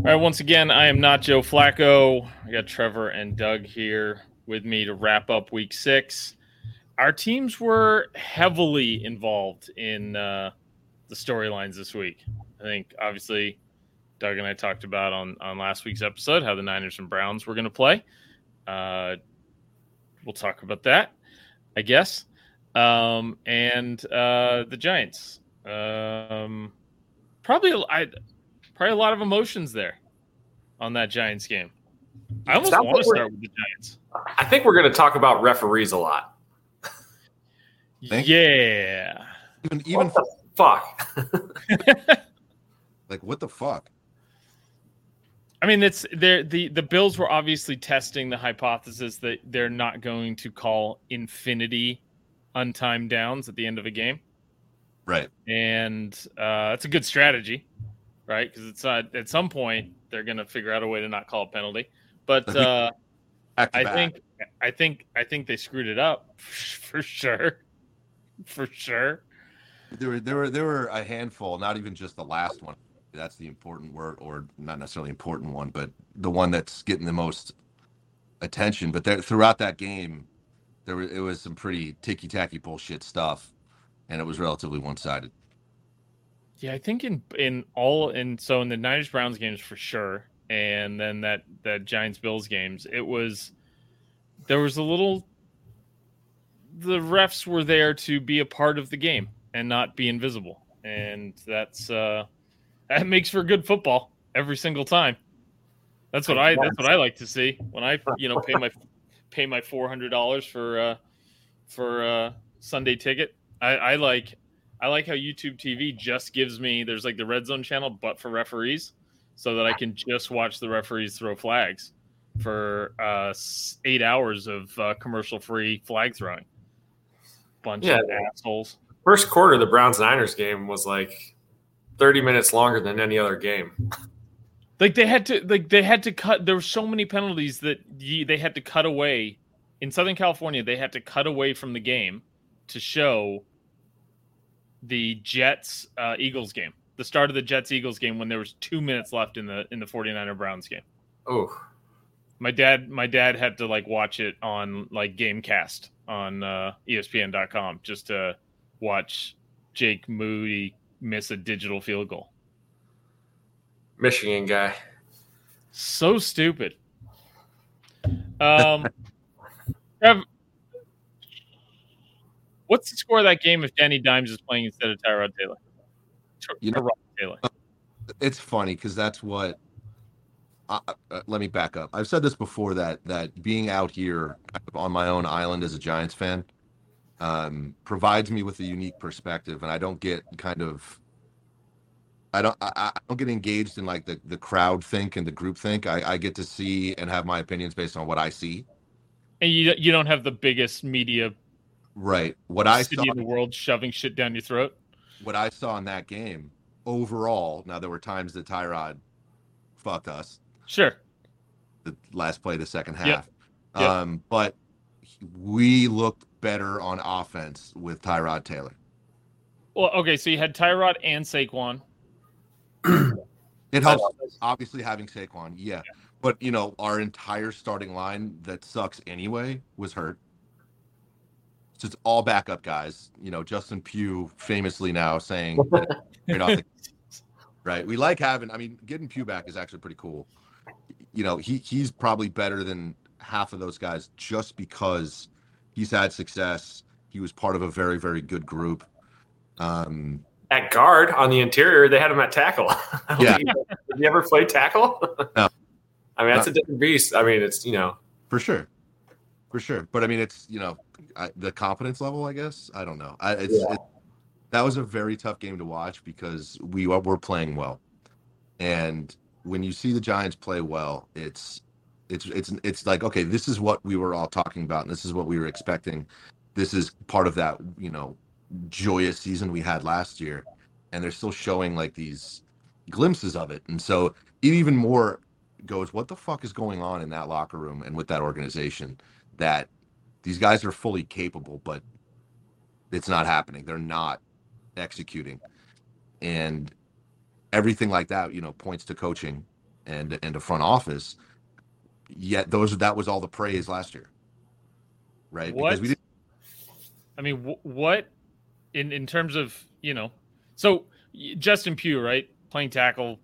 All right, once again, I am not Joe Flacco. I got Trevor and Doug here with me to wrap up week six. Our teams were heavily involved in uh, the storylines this week. I think, obviously, Doug and I talked about on, on last week's episode how the Niners and Browns were going to play. Uh, we'll talk about that, I guess. Um, and uh, the Giants. Um, probably, I probably a lot of emotions there on that Giants game. I almost want to start with the Giants. I think we're going to talk about referees a lot. Yeah. Even even what the fuck. like what the fuck? I mean, it's there. the the Bills were obviously testing the hypothesis that they're not going to call infinity untimed downs at the end of a game. Right. And uh, it's a good strategy right? Because it's uh, at some point they're going to figure out a way to not call a penalty. But uh, I think I think I think they screwed it up for sure, for sure. There were there were there were a handful, not even just the last one. That's the important word, or not necessarily important one, but the one that's getting the most attention. But there, throughout that game, there was, it was some pretty ticky tacky bullshit stuff, and it was relatively one sided. Yeah, I think in in all and so in the Niners Browns games for sure, and then that that Giants Bills games, it was there was a little. The refs were there to be a part of the game and not be invisible, and that's uh that makes for good football every single time. That's what I that's what I like to see when I you know pay my pay my four hundred dollars for uh for uh Sunday ticket. I, I like I like how YouTube TV just gives me there's like the red zone channel, but for referees, so that I can just watch the referees throw flags for uh, eight hours of uh, commercial free flag throwing. Bunch yeah, of assholes. First quarter, the Browns Niners game was like 30 minutes longer than any other game. Like they had to, like they had to cut. There were so many penalties that they had to cut away. In Southern California, they had to cut away from the game to show the Jets uh, Eagles game, the start of the Jets Eagles game when there was two minutes left in the in the 49er Browns game. Oh, my dad, my dad had to like watch it on like GameCast on uh, ESPN.com just to watch Jake Moody miss a digital field goal. Michigan guy, so stupid. Um, Trev, What's the score of that game if Danny Dimes is playing instead of Tyrod Taylor? You know, Taylor. It's funny because that's what. Uh, uh, let me back up. I've said this before that that being out here on my own island as a Giants fan um, provides me with a unique perspective, and I don't get kind of. I don't. I, I don't get engaged in like the the crowd think and the group think. I, I get to see and have my opinions based on what I see. And you you don't have the biggest media Right. What I saw in the world shoving shit down your throat. What I saw in that game overall. Now there were times that Tyrod fucked us. Sure. The last play, the second half. Yep. Yep. Um, but we looked better on offense with Tyrod Taylor. Well, okay, so you had Tyrod and Saquon. it helps, obviously, having Saquon, yeah. yeah. But you know, our entire starting line that sucks anyway was hurt. So it's all backup guys. You know, Justin Pugh famously now saying the, right. We like having. I mean, getting Pugh back is actually pretty cool. You know, he he's probably better than half of those guys just because he's had success. He was part of a very very good group. Um, at guard on the interior, they had him at tackle. yeah. Did you ever play tackle? No. I mean, that's a different beast. I mean, it's you know for sure, for sure. But I mean, it's you know I, the confidence level, I guess. I don't know. I, it's, yeah. it, that was a very tough game to watch because we were playing well, and when you see the Giants play well, it's it's it's it's like okay, this is what we were all talking about, and this is what we were expecting. This is part of that you know joyous season we had last year, and they're still showing like these glimpses of it, and so it even more goes, what the fuck is going on in that locker room and with that organization that these guys are fully capable, but it's not happening. They're not executing. And everything like that, you know, points to coaching and and a front office. Yet those that was all the praise last year, right? What? Because we didn't. I mean, wh- what in in terms of you know, so Justin Pugh, right, playing tackle,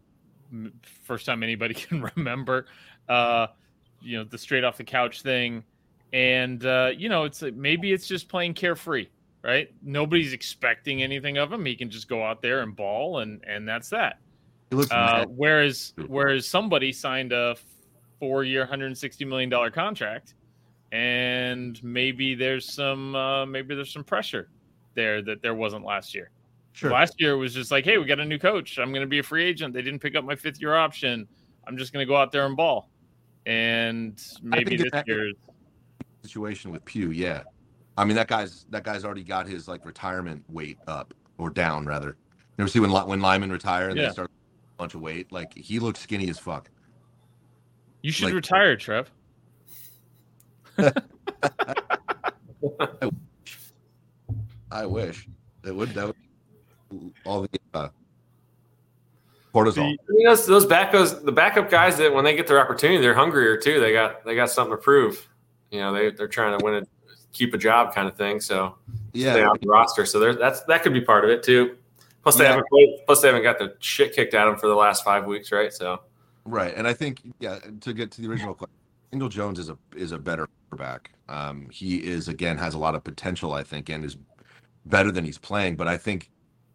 first time anybody can remember, uh, you know, the straight off the couch thing, and uh, you know, it's maybe it's just playing carefree, right? Nobody's expecting anything of him. He can just go out there and ball, and and that's that. Uh, whereas whereas somebody signed a four year, hundred and sixty million dollar contract, and maybe there's some uh, maybe there's some pressure there that there wasn't last year. sure. Last year was just like, hey, we got a new coach. I'm going to be a free agent. They didn't pick up my fifth year option. I'm just going to go out there and ball. And maybe this that- year, situation with Pugh, yeah. I mean that guy's that guy's already got his like retirement weight up or down rather. You ever see when when Lyman retire and Yeah. they start a bunch of weight? Like he looks skinny as fuck. you should like- retire, Trev. I wish it would that would all the uh, cortisol. The- You know, those backups, the backup guys that when they get their opportunity, they're hungrier too. They got they got something to prove. You know, they they're trying to win a keep a job kind of thing. So yeah, stay yeah, on the roster. So there's that's that could be part of it too. Plus they Yeah. haven't played, plus they haven't got the shit kicked out of them for the last five weeks, right? So right. And I think yeah, to get to the original question, Daniel Jones is a is a better quarterback. Um, he is again has a lot of potential, I think, and is better than he's playing. But I think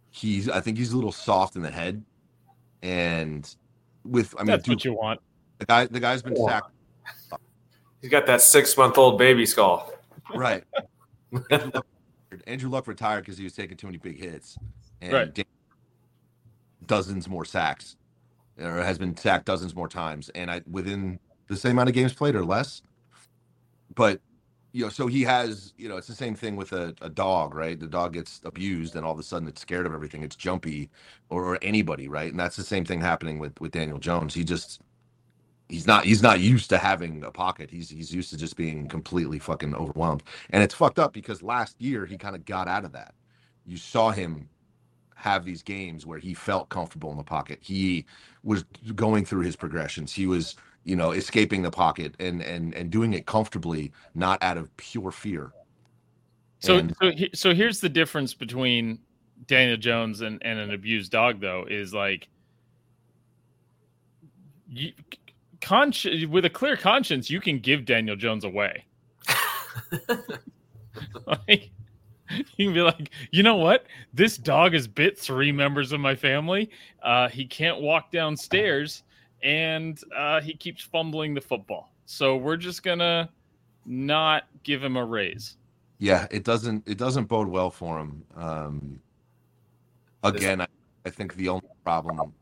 he's I think he's a little soft in the head, and with I mean, That's dude, what you want. the guy the guy's been sacked he's got that six month old baby skull. right. Andrew Luck, Andrew Luck retired because he was taking too many big hits, and Right. Dan- dozens more sacks, or has been sacked dozens more times, and I within the same amount of games played or less. But you know, so he has, you know, it's the same thing with a, a dog, right? The dog gets abused, and all of a sudden it's scared of everything. It's jumpy, or, or anybody, right? And that's the same thing happening with with Daniel Jones. He just he's not he's not used to having a pocket. He's he's used to just being completely fucking overwhelmed. And it's fucked up because last year he kind of got out of that. You saw him have these games where he felt comfortable in the pocket. He was going through his progressions. He was, you know, escaping the pocket and and and doing it comfortably, not out of pure fear. So, And- so, he- so here's the difference between Daniel Jones and, and an abused dog, though, is like, you, consci- with a clear conscience, you can give Daniel Jones away. like, you can be like, you know what? This dog has bit three members of my family. Uh, he can't walk downstairs, and uh, he keeps fumbling the football. So we're just gonna not give him a raise. Yeah, it doesn't it doesn't bode well for him. Um, again, I, I think the only problem,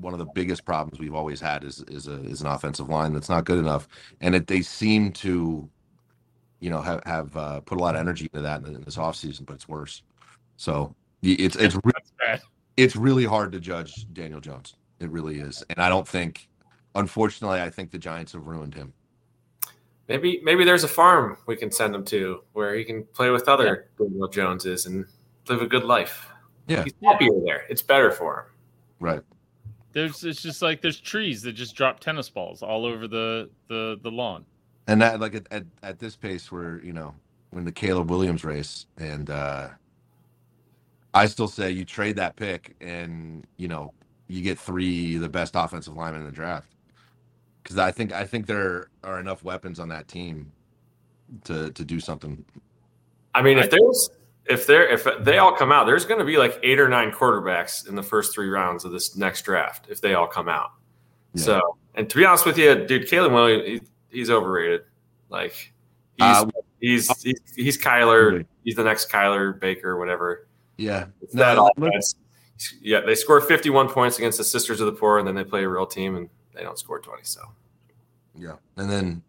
one of the biggest problems we've always had is is a is an offensive line that's not good enough, and it, they seem to, you know, have have uh, put a lot of energy into that in, in this offseason, but it's worse. So it's it's re- it's really hard to judge Daniel Jones. It really is, and I don't think, unfortunately, I think the Giants have ruined him. Maybe maybe there's a farm we can send him to where he can play with other Daniel Joneses and live a good life. Yeah. He's happier there. It's better for him. Right. There's it's just like there's trees that just drop tennis balls all over the the the lawn. and that like at, at, at this pace we're you know we're the caleb williams race and uh i still say you trade that pick and you know you get three the best offensive linemen in the draft because i think i think there are enough weapons on that team to to do something I mean, if there's if they're if they all come out, there's going to be like eight or nine quarterbacks in the first three rounds of this next draft if they all come out. Yeah. So, and to be honest with you, dude, Caleb Williams, he, he's overrated. Like he's Uh, he's, he's he's Kyler. He's the next Kyler Baker, whatever. yeah It's No, that offense. Yeah, they score 51 points against the Sisters of the Poor, and then they play a real team, and they don't score 20. So yeah and then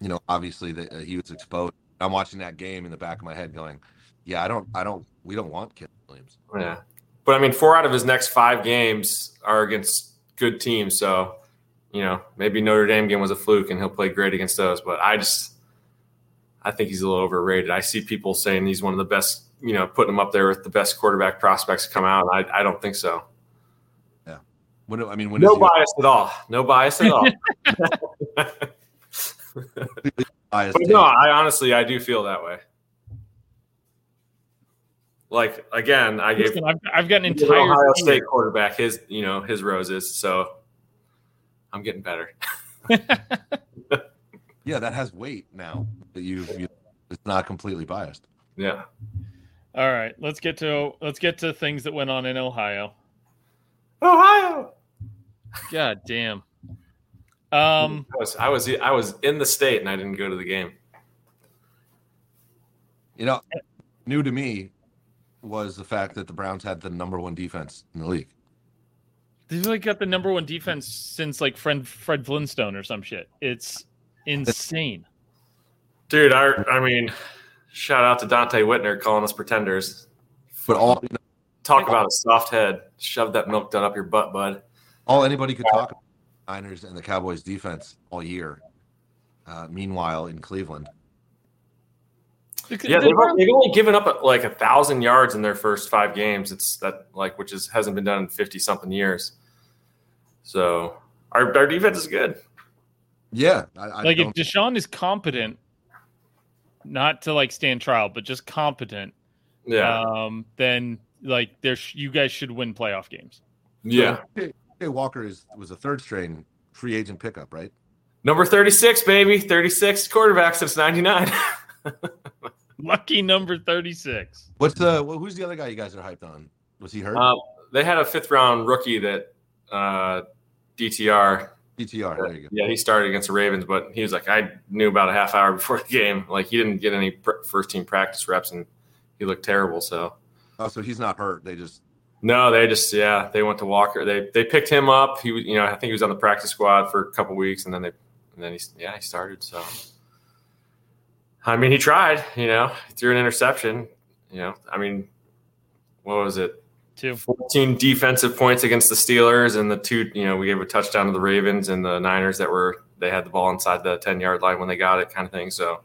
you know obviously the, uh, he was exposed i'm watching that game in the back of my head going yeah i don't i don't we don't want caleb williams yeah, but I mean, four out of his next five games are against good teams. So you know, maybe Notre Dame game was a fluke, and he'll play great against those. But I just, I think he's a little overrated. I see people saying he's one of the best. You know, putting him up there with the best quarterback prospects to come out. I, I don't think so. Yeah. When I mean, when no is he bias at all. No bias at all. biased But no, I honestly I do feel that way. Like again, I gave. I've I've got an entire Ohio tier. State quarterback his you know his roses, so I'm getting better. Yeah, that has weight now that you've. You, it's not completely biased. Yeah. All right, let's get to let's get to things that went on in Ohio. Ohio. God damn. Um, I was I was I was in the state and I didn't go to the game. You know, new to me was the fact that the Browns had the number one defense in the league. they've like got the number one defense since like Fred Fred Flintstone or some shit. It's insane. Dude, I I mean, shout out to Donte Whitner calling us pretenders. But all you know, Talk about a soft head. Shove that milk done up your butt, bud. all anybody could talk about Niners and the Cowboys defense all year. Uh, meanwhile, in Cleveland, The- Yeah, they've, they've only given up like a thousand yards in their first five games. It's that like which is hasn't been done in fifty something years. So our our defense is good. yeah, I, I like if don't- Deshaun is competent, not to like stand trial, but just competent, Yeah, um, then like there's you guys should win playoff games. yeah. Jay Walker is was a third string free agent pickup, right? Number thirty six, baby, thirty six quarterback since ninety nine. Lucky number thirty six. What's the wh- who's the other guy you guys are hyped on? Was he hurt? um, they had a fifth round rookie that uh, DTR. DTR. There you go. Yeah, he started against the Ravens, but he was like, I knew about a half hour before the game. Like he didn't get any pr- first team practice reps, and he looked terrible. So. Oh, so he's not hurt. They just No, they just yeah, they went to Walker. They they picked him up. He was you know I think he was on the practice squad for a couple weeks, and then they and then he yeah he started. So I mean he tried. You know he threw an interception. You know I mean what was it? Two. 14 defensive points against the Steelers, and the two you know we gave a touchdown to the Ravens and the Niners that were they had the ball inside the 10 yard line when they got it, kind of thing. So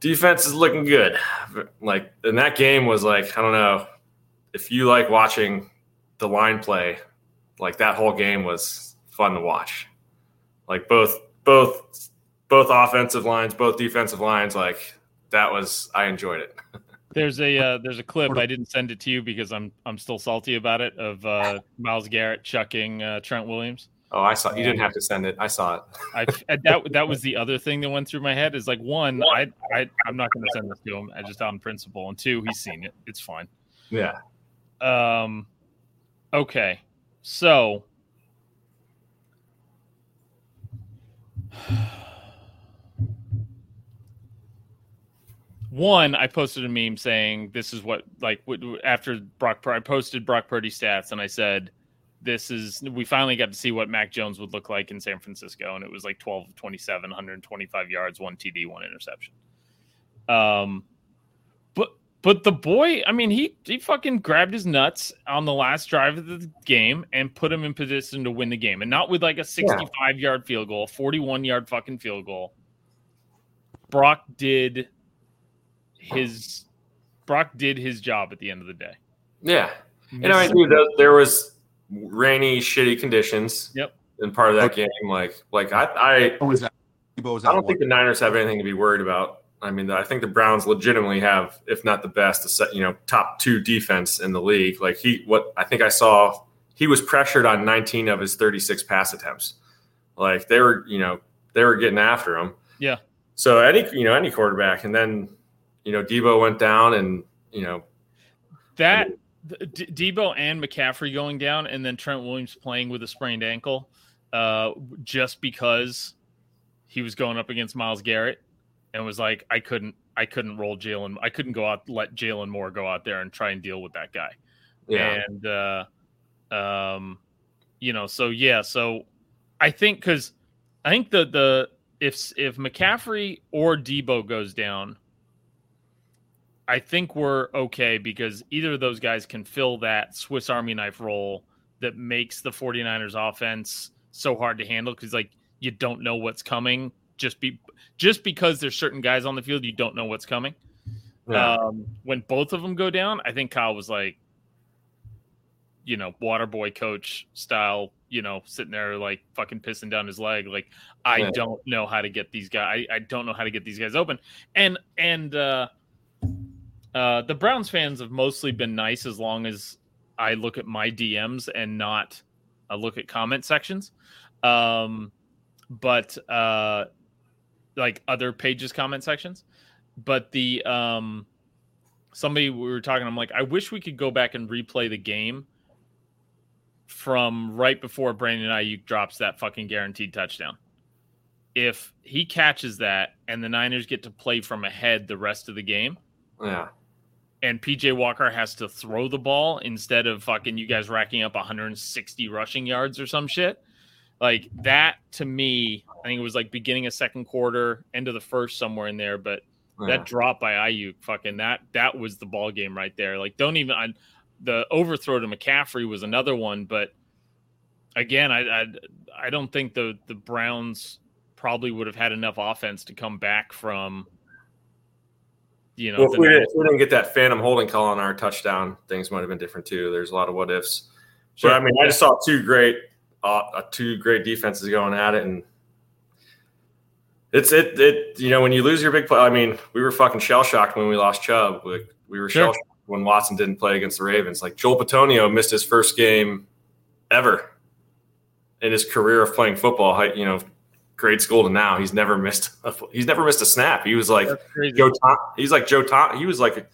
defense is looking good. Like and that game was like I don't know if you like watching the line play, like that whole game was fun to watch. Like both both both offensive lines, both defensive lines, like that was I enjoyed it. There's a uh, there's a clip I didn't send it to you because I'm I'm still salty about it of uh, Myles Garrett chucking uh, Trent Williams. Oh, I saw you didn't have to send it. I saw it. I that that was the other thing that went through my head is like one I I I'm not going to send this to him I just on principle and two he's seen it it's fine. Yeah. Um, okay, so one, I posted a meme saying this is what like after Brock. I posted Brock Purdy stats and I said this is we finally got to see what Mac Jones would look like in San Francisco, and it was like 12 of 27, 125 yards, one TD, one interception. Um, but but the boy, I mean, he he fucking grabbed his nuts on the last drive of the game and put him in position to win the game, and not with like a 65 yard field goal, 41 yard fucking field goal. Brock did his Brock did his job at the end of the day. Yeah. And I mean, dude, there, there was rainy, shitty conditions. Yep. In part of that game, like, like I, I, What was that? Debo was I don't think the Niners have anything to be worried about. I mean, I think the Browns legitimately have, if not the best, you know, top two defense in the league. Like he, what I think I saw, he was pressured on 19 of his 36 pass attempts. Like they were, you know, they were getting after him. Yeah. So any, you know, any quarterback, and then, you know, Debo went down, and you know, that D- Debo and McCaffrey going down, and then Trent Williams playing with a sprained ankle, uh, just because he was going up against Myles Garrett, and was like, I couldn't, I couldn't roll Jalen, I couldn't go out, let Jalen Moore go out there and try and deal with that guy, yeah, and uh, um, you know, so yeah, so I think because I think the the if if McCaffrey or Debo goes down. I think we're okay because either of those guys can fill that Swiss Army knife role that makes the 49ers offense so hard to handle because like you don't know what's coming just be just because there's certain guys on the field you don't know what's coming. yeah. Um, when both of them go down, I think Kyle was like, you know, water boy coach style, you know, sitting there like fucking pissing down his leg. Like, I Yeah. don't know how to get these guys. I, I don't know how to get these guys open. And and uh, uh, the Browns fans have mostly been nice as long as I look at my DMs and not look at comment sections. Um, but uh, like other pages comment sections. But the um, somebody we were talking, I'm like, I wish we could go back and replay the game from right before Brandon Aiyuk drops that fucking guaranteed touchdown. If he catches that and the Niners get to play from ahead the rest of the game, Yeah. And PJ Walker has to throw the ball instead of fucking you guys racking up 160 rushing yards or some shit. Like that to me, I think it was like beginning of second quarter, end of the first, somewhere in there. But yeah. that drop by Aiyuk, fucking that that was the ball game right there. Like don't even I, the overthrow to McCaffrey was another one, but again, I I, I don't think the the Browns probably would have had enough offense to come back from. You know, well, if we, didn't, if we didn't get that phantom holding call on our touchdown, things might have been different too. There's a lot of what ifs. Sure. But I mean, I just saw two great, uh, uh, two great defenses going at it, and it's it it you know when you lose your big play. I mean, we were fucking shell shocked when we lost Chubb. Like we were Sure. shell shocked when Watson didn't play against the Ravens. Like Joel Bitonio missed his first game ever in his career of playing football. You know, grade school to now, he's never missed. A, he's never missed a snap. He was like Joe Tom. He's like Joe Tom. He was like,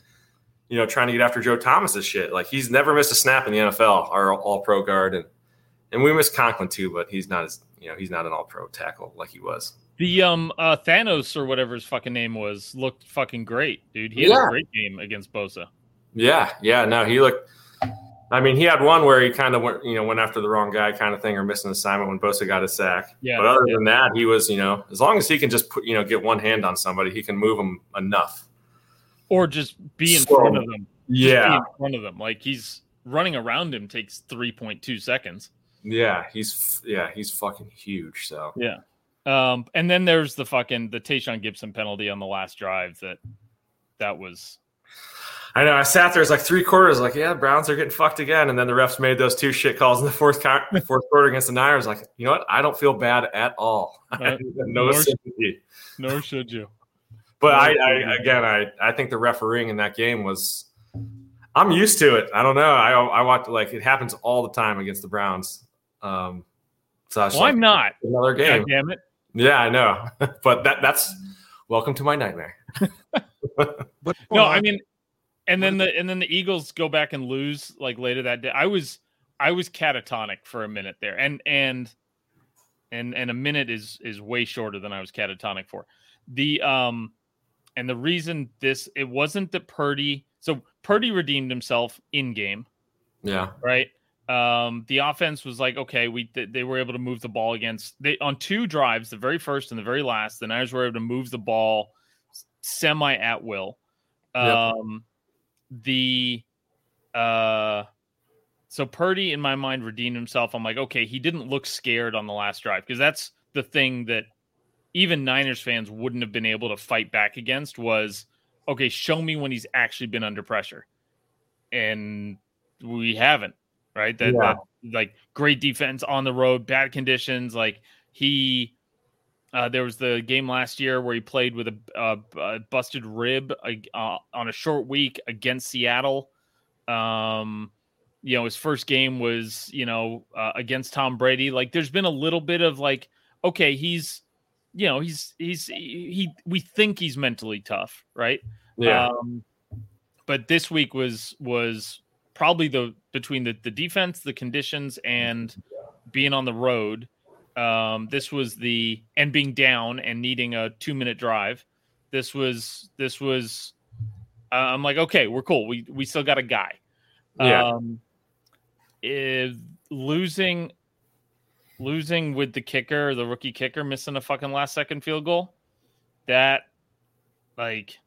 you know, trying to get after Joe Thomas's shit. Like he's never missed a snap in the NFL. Our All Pro guard, and and we miss Conklin too, but he's not as you know he's not an All Pro tackle like he was. The um uh Thanos or whatever his fucking name was looked fucking great, dude. He had Yeah. a great game against Bosa. Yeah, yeah. No, he looked. I mean, he had one where he kind of went, you know, went after the wrong guy, kind of thing, or missed an assignment when Bosa got his sack. Yeah, But other yeah. than that, he was, you know, as long as he can just put, you know, get one hand on somebody, he can move them enough. Or just be in So- front of them. Just be Yeah, in front of them. Like he's running around him takes three point two seconds. yeah. He's yeah, he's fucking huge. So Yeah. Um and then there's the fucking the Tashaun Gipson penalty on the last drive that that was I know. I sat there. It's like three quarters. Like, yeah, Browns are getting fucked again. And then the refs made those two shit calls in the fourth co- fourth quarter against the Niners. Like, you know what? I don't feel bad at all. Uh, no nor- sympathy. nor should you. But I, I again, I, I think the refereeing in that game was. I'm used to it. I don't know. I I watch like it happens all the time against the Browns. Um, so I was Well, like, I'm not. another God game. damn it. Yeah, I know. but that that's welcome to my nightmare. What, No, I mean, and then the and then the Eagles go back and lose like later that day. I was I was catatonic for a minute there, and and and and a minute is is way shorter than I was catatonic for. The um, and the reason this it wasn't that Purdy. So Purdy redeemed himself in game, Yeah. right? Um, the offense was like, okay, we th- they were able to move the ball against they on two drives, the very first and the very last. The Niners were able to move the ball semi at will. Yep. The uh, so Purdy in my mind redeemed himself. I'm like, okay, he didn't look scared on the last drive because that's the thing that even Niners fans wouldn't have been able to fight back against was okay, show me when he's actually been under pressure. And we haven't, right? That, Yeah. that like great defense on the road, bad conditions. Like he, uh, there was the game last year where he played with a, a, a busted rib uh, on a short week against Seattle. Um, you know, his first game was, you know, uh, against Tom Brady. Like, there's been a little bit of like, okay, he's, you know, he's he's he. We think he's mentally tough, right? Yeah. Um, but this week was was probably the between the the defense, the conditions, and being on the road. Um, this was the and being down and needing a two minute drive. This was this was. Uh, I'm like, okay, we're cool. We we still got a guy. Yeah. Um, if losing losing with the kicker, the rookie kicker missing a fucking last second field goal, that like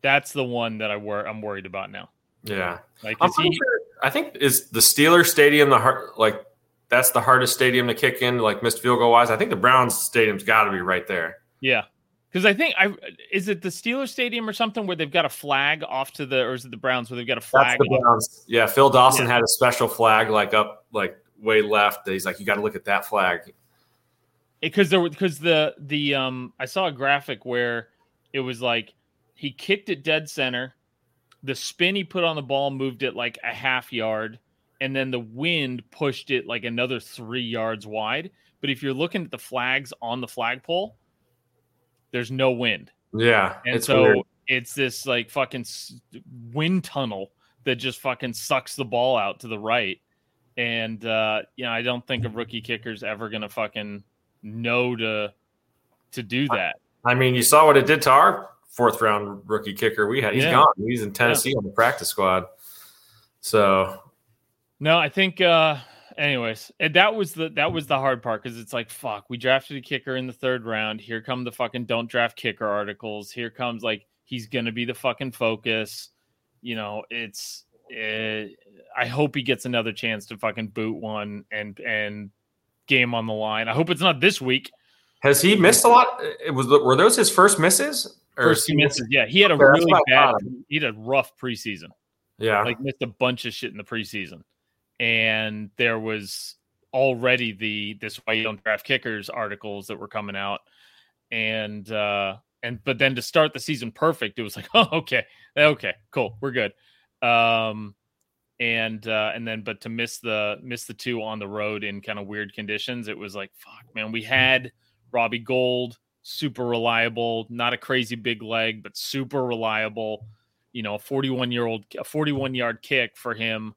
that's the one that I wor- I'm worried about now. yeah. Like is he sure. I think is the Steeler Stadium the heart like that's the hardest stadium to kick in like missed field goal wise. I think the Browns Stadium's got to be right there. yeah. Because I think I is it the Steelers Stadium or something where they've got a flag off to the or is it the Browns where they've got a flag? That's the Browns. Yeah, Phil Dawson yeah. had a special flag like up like way left. He's like, you got to look at that flag. Because there because the the um I saw a graphic where it was like he kicked it dead center, the spin he put on the ball moved it like a half yard, and then the wind pushed it like another three yards wide. But if you're looking at the flags on the flagpole there's no wind. Yeah. And so weird. it's this like fucking wind tunnel that just fucking sucks the ball out to the right. And uh, you know, I don't think a rookie kicker's ever gonna fucking know to to do that. I mean, you saw what it did to our fourth round rookie kicker we had. He's yeah. gone. He's in Tennessee yeah. on the practice squad. So no, I think uh anyways, that was the that was the hard part because it's like fuck, we drafted a kicker in the third round. Here come the fucking don't draft kicker articles. Here comes like he's gonna be the fucking focus. You know, it's. Uh, I hope he gets another chance to fucking boot one and and game on the line. I hope it's not this week. Has he missed a lot? It was were those his first misses? First misses, yeah. He had a really bad. He had a rough preseason. Yeah, like missed a bunch of shit in the preseason and there was already the this why you don't draft kickers articles that were coming out. And uh and but then to start the season perfect it was like oh okay okay cool we're good. Um and uh and then but to miss the miss the two on the road in kind of weird conditions it was like fuck man we had robbie gould super reliable not a crazy big leg but super reliable you know a 41 year old a 41 yard kick for him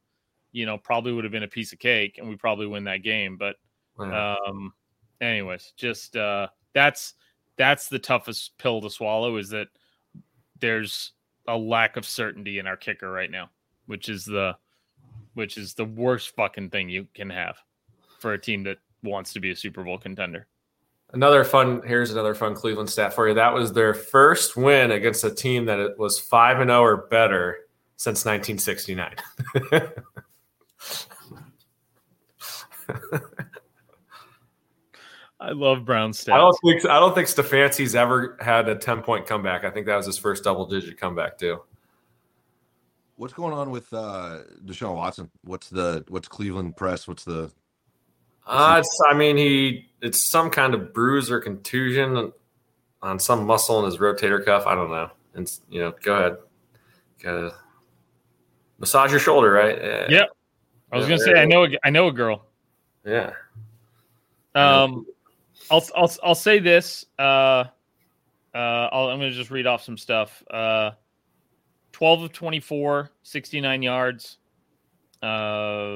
you know, probably would have been a piece of cake and we probably win that game. But wow. um anyways, just uh that's that's the toughest pill to swallow is that there's a lack of certainty in our kicker right now, which is the which is the worst fucking thing you can have for a team that wants to be a Super Bowl contender. Another fun here's another fun Cleveland stat for you. That was their first win against a team that was 5 and 0 or better since 1969. I love Brown stats. I don't think I don't think Stefanski's ever had a ten point comeback. I think that was his first double digit comeback too. What's going on with uh Deshaun Watson? What's the what's Cleveland press? What's the? What's uh, it's, I mean, he it's some kind of bruise or contusion on some muscle in his rotator cuff. I don't know. And you know, go ahead, gotta massage your shoulder, right? Yep. I was yeah, gonna say I know a, I know a girl. Yeah. Um, I'll I'll I'll say this. Uh, uh, i am gonna just read off some stuff. Uh, 12 of 24, 69 yards. Uh,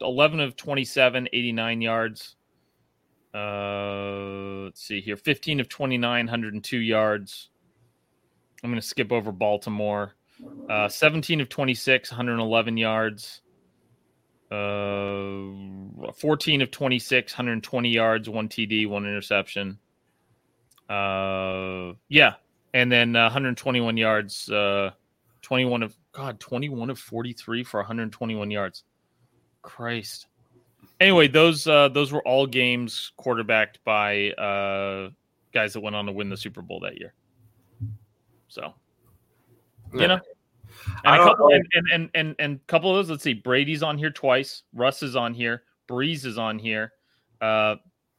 11 of 27, 89 yards. Uh, let's see here. 15 of 29, 102 yards. I'm going to skip over Baltimore. Uh, 17 of 26, 111 yards. Uh, 14 of 26, 120 yards, one TD, one interception. Uh, yeah, and then uh, 121 yards. Uh, 21 of God, 21 of 43 for 121 yards. Christ. Anyway, those uh, those were all games quarterbacked by uh, guys that went on to win the Super Bowl that year. So you know. And a couple and, and, and and and couple of those. Let's see. Brady's on here twice. Russ is on here. Brees is on here. Uh,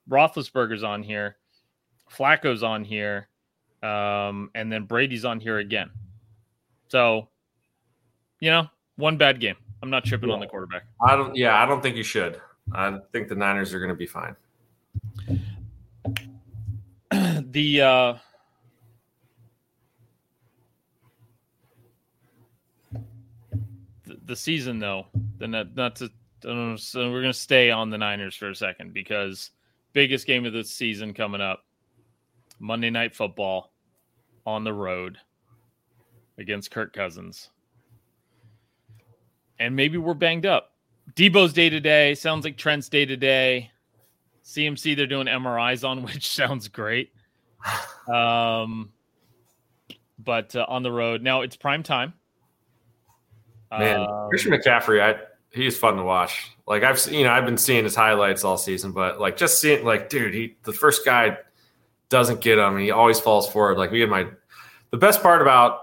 Roethlisberger's on here. Flacco's on here. Um, and then Brady's on here again. So, you know, one bad game. I'm not tripping yeah. on the quarterback. I don't. Yeah, I don't think you should. I think the Niners are going to be fine. the uh, the season though, then not, not to so we're gonna stay on the Niners for a second because biggest game of the season coming up, Monday Night Football, on the road against Kirk Cousins, and maybe we're banged up. Debo's day to day sounds like Trent's day to day. CMC they're doing MRIs on, which sounds great. Um, but uh, on the road now it's prime time. Man, um, Christian McCaffrey, I he's fun to watch. Like I've you know I've been seeing his highlights all season, but like just seeing like dude, he the first guy doesn't get him. He always falls forward. Like we had my the best part about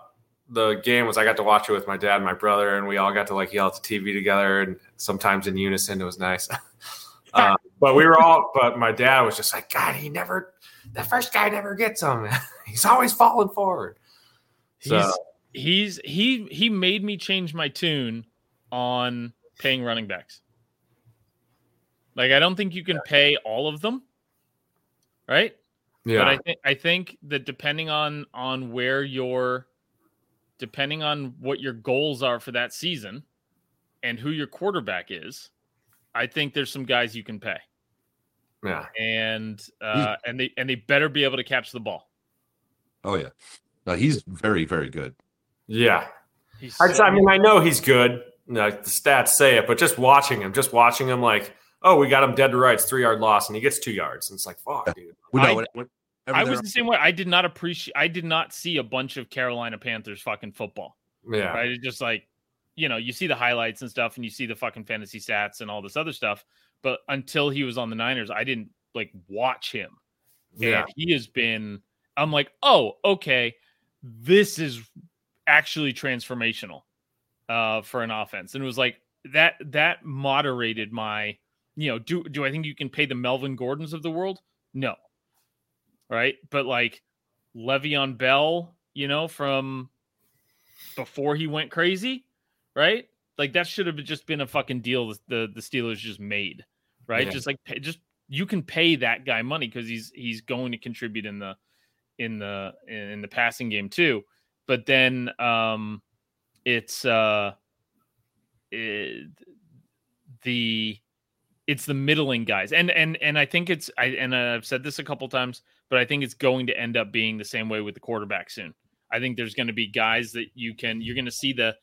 the game was I got to watch it with my dad and my brother, and we all got to like yell at the TV together, and sometimes in unison. It was nice. uh, but we were all, but my dad was just like, God, he never, the first guy never gets him. he's always falling forward. So. He's he's he he made me change my tune on paying running backs. Like I don't think you can pay all of them, right? Yeah. But I think I think that depending on on where your depending on what your goals are for that season and who your quarterback is, I think there's some guys you can pay. Yeah. And uh and they and they better be able to catch the ball. Oh yeah. No, he's very, very good. Yeah. I, I mean, I know he's good. Like the stats say it, but just watching him, just watching him, like, oh, we got him dead to rights, three yard loss, and he gets two yards, and it's like, fuck, dude. I, when, when, I was the same way. I did not appreciate. I did not see a bunch of Carolina Panthers fucking football. Yeah, right. It's just like you know, you see the highlights and stuff, and you see the fucking fantasy stats and all this other stuff. But until he was on the Niners, I didn't like watch him. Yeah, and he has been. I'm like, oh, okay, this is actually transformational uh, for an offense, and it was like that. That moderated my. You know, do do I think you can pay the Melvin Gordons of the world? No, right? But like Le'Veon Bell, you know, from before he went crazy, right? Like that should have just been a fucking deal the the Steelers just made, right? Yeah. Just like just you can pay that guy money because he's he's going to contribute in the in the in the passing game too. But then um it's uh it, the it's the middling guys and and and i think it's i and i've said this a couple times but I think it's going to end up being the same way with the quarterback soon. I think there's going to be guys that you can you're going to see the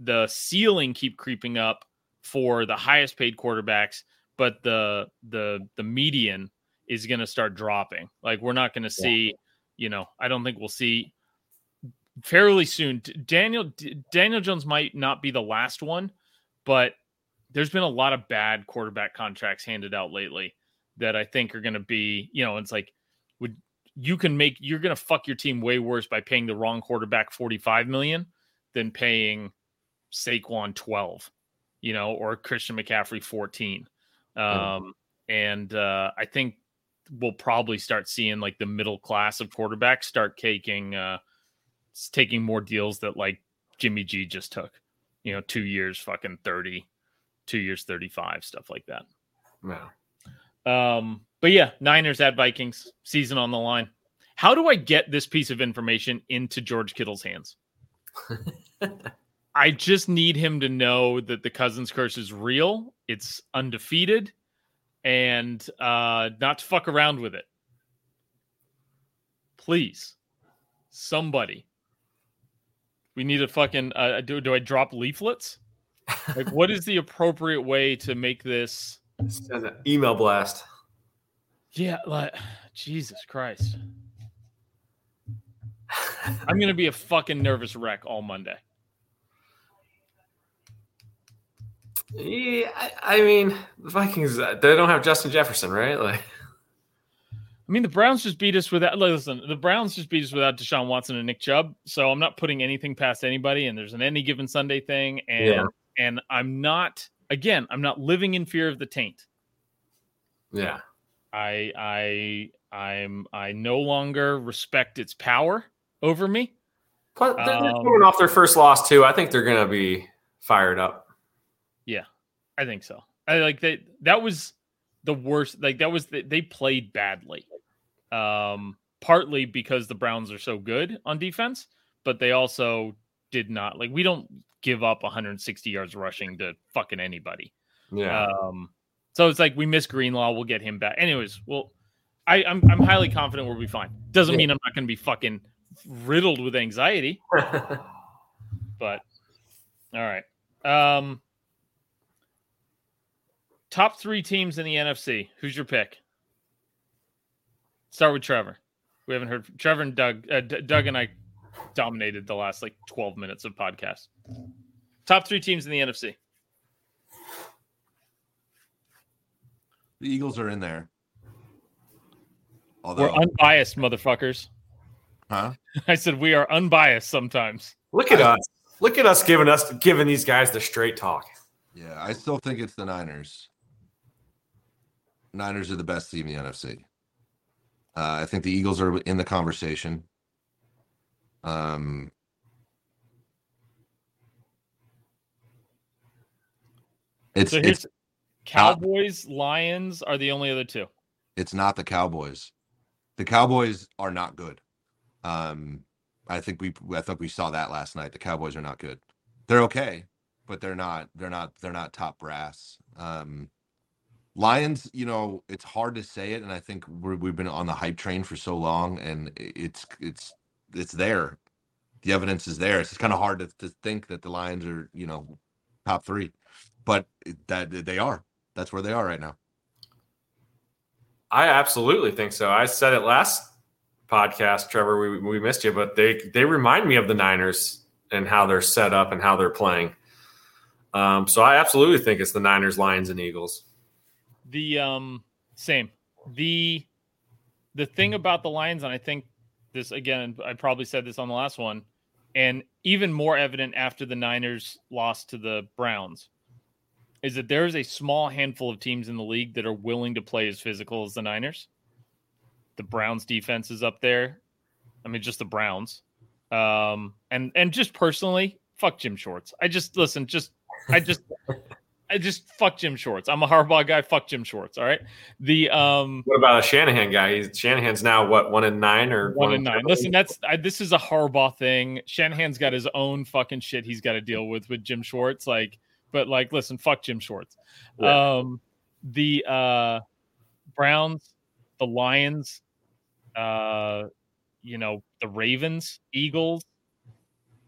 the ceiling keep creeping up for the highest paid quarterbacks, but the the the median is going to start dropping. Like we're not going to see, yeah. you know, I don't think we'll see fairly soon. Daniel Daniel Jones might not be the last one, but there's been a lot of bad quarterback contracts handed out lately that I think are going to be, you know, it's like would you can make you're going to fuck your team way worse by paying the wrong quarterback 45 million than paying Saquon 12, you know, or Christian McCaffrey 14. Um, mm. and uh, I think we'll probably start seeing like the middle class of quarterbacks start taking uh, taking more deals that like Jimmy G just took, you know, two years fucking 30, two years 35, stuff like that. Yeah. Um, but yeah, Niners at Vikings, season on the line. How do I get this piece of information into George Kittle's hands? I just need him to know that the Cousins curse is real, it's undefeated, and uh, not to fuck around with it. Please, somebody. We need a fucking. Uh, do do I drop leaflets? Like, what is the appropriate way to make this? an Email blast. Yeah, like Jesus Christ. I'm gonna be a fucking nervous wreck all Monday. Yeah, I, I, mean, the Vikings uh, they don't have Justin Jefferson, right? Like, I mean, the Browns just beat us without. Listen, the Browns just beat us without Deshaun Watson and Nick Chubb. So I'm not putting anything past anybody. And there's an any given Sunday thing, and yeah. and I'm not again. I'm not living in fear of the taint. Yeah. I I I'm I no longer respect its power over me. But they're um, coming off their first loss too. I think they're gonna be fired up. Yeah, I think so. I like that. That was the worst. Like that was the, they played badly. Um, partly because the Browns are so good on defense, but they also did not like we don't give up 160 yards rushing to fucking anybody. Yeah. Um, so it's like we miss Greenlaw. We'll get him back. Anyways, well, I, am I'm, I'm highly confident we'll be fine. Doesn't yeah. mean I'm not going to be fucking riddled with anxiety. but all right. Um, top three teams in the NFC. Who's your pick? Start with Trevor. We haven't heard from Trevor and Doug. Uh, D- Doug and I dominated the last like 12 minutes of podcast. Top three teams in the NFC. The Eagles are in there. Although, We're unbiased, motherfuckers. huh? I said we are unbiased sometimes. Look at us. Look at us giving us giving these guys the straight talk. Yeah, I still think it's the Niners. Niners are the best team in the NFC. Uh, I think the Eagles are in the conversation. Um, it's So it's Cowboys, Lions are the only other two. it's not the Cowboys. The Cowboys are not good. Um, I think we I think we saw that last night. The Cowboys are not good. They're okay, but they're not they're not they're not top brass. Um, Lions, you know, it's hard to say it, and I think we're, we've been on the hype train for so long, and it's it's it's there. The evidence is there. It's just kind of hard to, to think that the Lions are you know top three, but that they are. That's where they are right now. I absolutely think so. I said it last podcast, Trevor. We, we missed you, but they they remind me of the Niners and how they're set up and how they're playing. Um, so I absolutely think it's the Niners, Lions, and Eagles. The um same. The the thing about the Lions, and I think this again, I probably said this on the last one, and even more evident after the Niners lost to the Browns, is that there is a small handful of teams in the league that are willing to play as physical as the Niners. The Browns defense is up there. I mean, just the Browns. Um, and and just personally, fuck Jim Schwartz. I just listen, just I just I just fuck Jim Schwartz. I'm a Harbaugh guy. Fuck Jim Schwartz. All right. The um What about a Shanahan guy? He's, Shanahan's now what one in nine or one and nine. seven? Listen, that's I, this is a Harbaugh thing. Shanahan's got his own fucking shit he's got to deal with with Jim Schwartz. Like, but like, listen, fuck Jim Schwartz. Yeah. Um, the uh, Browns, the Lions, uh, you know, the Ravens, Eagles.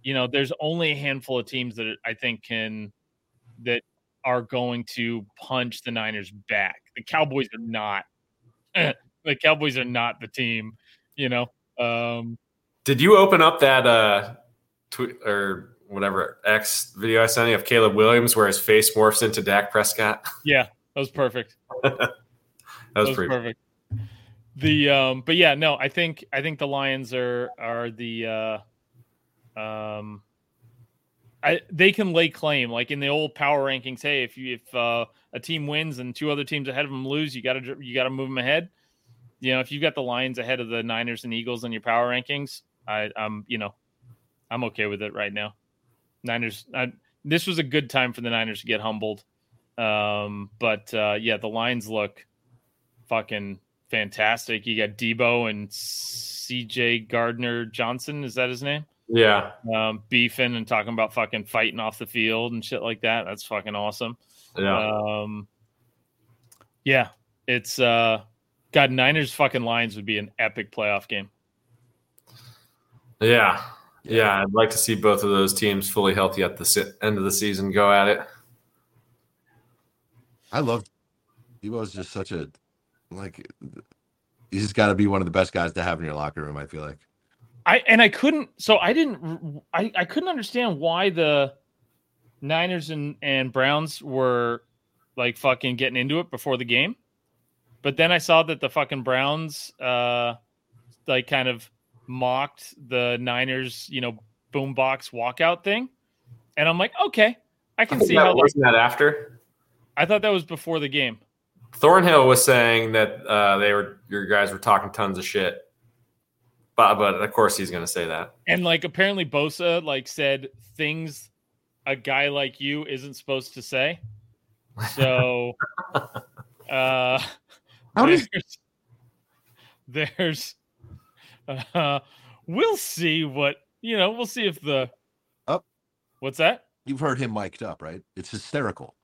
You know, there's only a handful of teams that I think can that are going to punch the Niners back. The Cowboys are not. the Cowboys are not the team. You know, um, Did you open up that uh tweet or whatever X video I sent you of Caleb Williams where his face morphs into Dak Prescott? yeah, that was perfect. that was pretty. perfect. The um, but yeah, no, I think I think the Lions are are the uh, um, I they can lay claim like in the old power rankings. Hey, if you if uh, a team wins and two other teams ahead of them lose, you got to you got to move them ahead. You know, if you've got the Lions ahead of the Niners and Eagles in your power rankings, I I'm you know, I'm okay with it right now. Niners, I, this was a good time for the Niners to get humbled. Um, but uh, yeah, the lines look fucking fantastic. You got Debo and CJ Gardner Johnson. Is that his name? Yeah. Um, beefing and talking about fucking fighting off the field and shit like that. That's fucking awesome. Yeah. Um, yeah, it's uh, God Niners fucking Lions would be an epic playoff game. yeah. Yeah. I'd like to see both of those teams fully healthy at the si- end of the season go at it. I love Debo's just such a like he's just got to be one of the best guys to have in your locker room. I feel like I and I couldn't. So I didn't. I I couldn't understand why the Niners and and Browns were like fucking getting into it before the game, but then I saw that the fucking Browns uh like kind of mocked the Niners, you know, boombox walkout thing, and I'm like, okay, I can see how. wasn't that after I thought that was before the game. Thornhill was saying that uh, they were your guys were talking tons of shit. But but of course he's going to say that. And like apparently Bosa like said things a guy like you isn't supposed to say. So uh How there's, does- there's uh we'll see what you know, we'll see if the Up. What's that? you've heard him mic'd up, right? It's hysterical.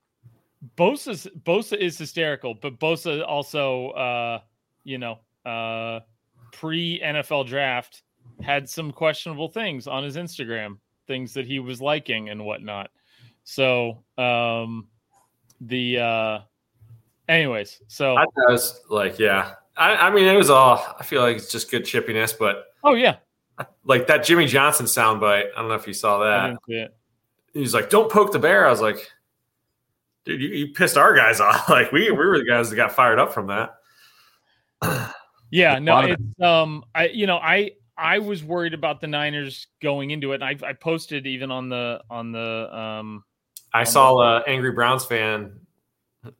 Bosa's Bosa is hysterical, but Bosa also uh you know uh pre NFL draft had some questionable things on his Instagram, things that he was liking and whatnot. So um the uh anyways, so I was like yeah. I, I mean it was all. I feel like it's just good chippiness, but oh yeah, like that Jimmy Johnson soundbite. I don't know if you saw that. He's like, "Don't poke the bear." I was like, "Dude, you, you pissed our guys off. Like we we were the guys that got fired up from that." Yeah, no, it's um, I you know I I was worried about the Niners going into it, and I I posted even on the on the um. I saw a angry Browns fan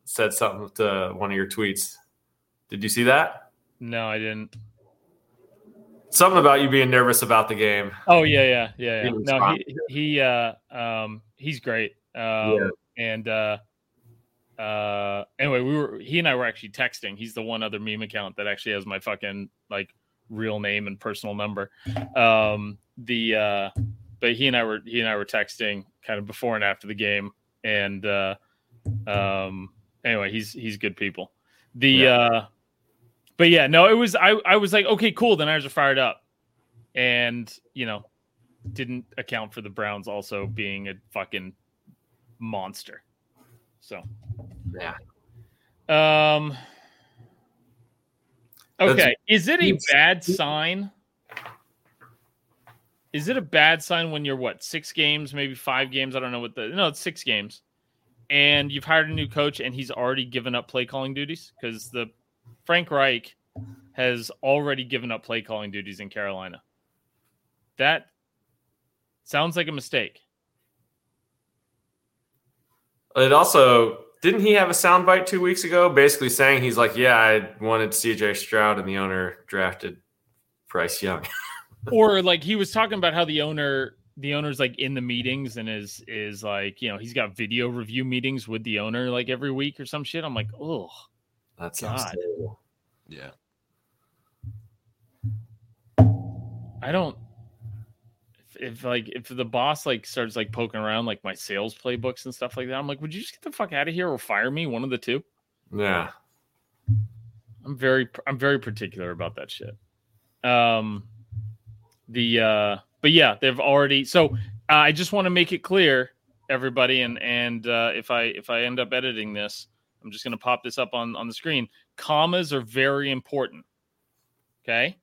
said something to one of your tweets. Did you see that? No, I didn't. Something about you being nervous about the game. Oh yeah, yeah, yeah. yeah. No, he he uh um he's great. Um yeah. and uh uh anyway, we were he and I were actually texting. He's the one other meme account that actually has my fucking like real name and personal number. Um the uh but he and I were he and I were texting kind of before and after the game and uh um anyway, he's he's good people. The yeah. uh but yeah, no, it was I I was like, okay, cool. The Niners are fired up. And, you know, didn't account for the Browns also being a fucking monster. So yeah. Um Okay. Is it a bad sign? Is it a bad sign when you're what, six games, maybe five games? I don't know what the no, it's six games. And you've hired a new coach and he's already given up play calling duties because the Frank Reich has already given up play calling duties in Carolina. That sounds like a mistake. It also didn't he have a soundbite two weeks ago, basically saying he's like, "Yeah, I wanted C.J. Stroud, and the owner drafted Bryce Young." or like he was talking about how the owner, the owner's like in the meetings and is is like, you know, he's got video review meetings with the owner like every week or some shit. I'm like, oh, that's God. Yeah. I don't if, like if the boss like starts like poking around like my sales playbooks and stuff like that, I'm like, would you just get the fuck out of here or fire me? One of the two. Yeah. I'm very I'm very particular about that shit. Um the uh but yeah, they've already so uh, I just want to make it clear everybody and and uh if I if I end up editing this, I'm just going to pop this up on on the screen. Commas are very important. Okay?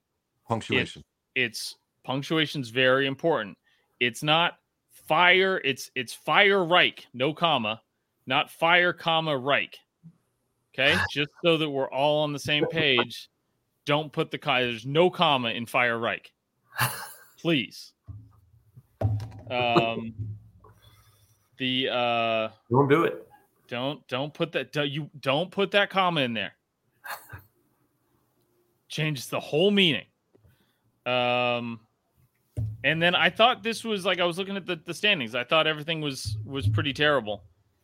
Punctuation it's punctuation's very important. It's not fire, it's it's fire Reich, no comma, not fire comma Reich. Okay, just so that we're all on the same page. Don't put the there's no comma in fire Reich. Please. Um the uh don't do it. Don't don't put that don't, you don't put that comma in there. Changes the whole meaning. Um, and then I thought this was like I was looking at the, the standings. I thought everything was was pretty terrible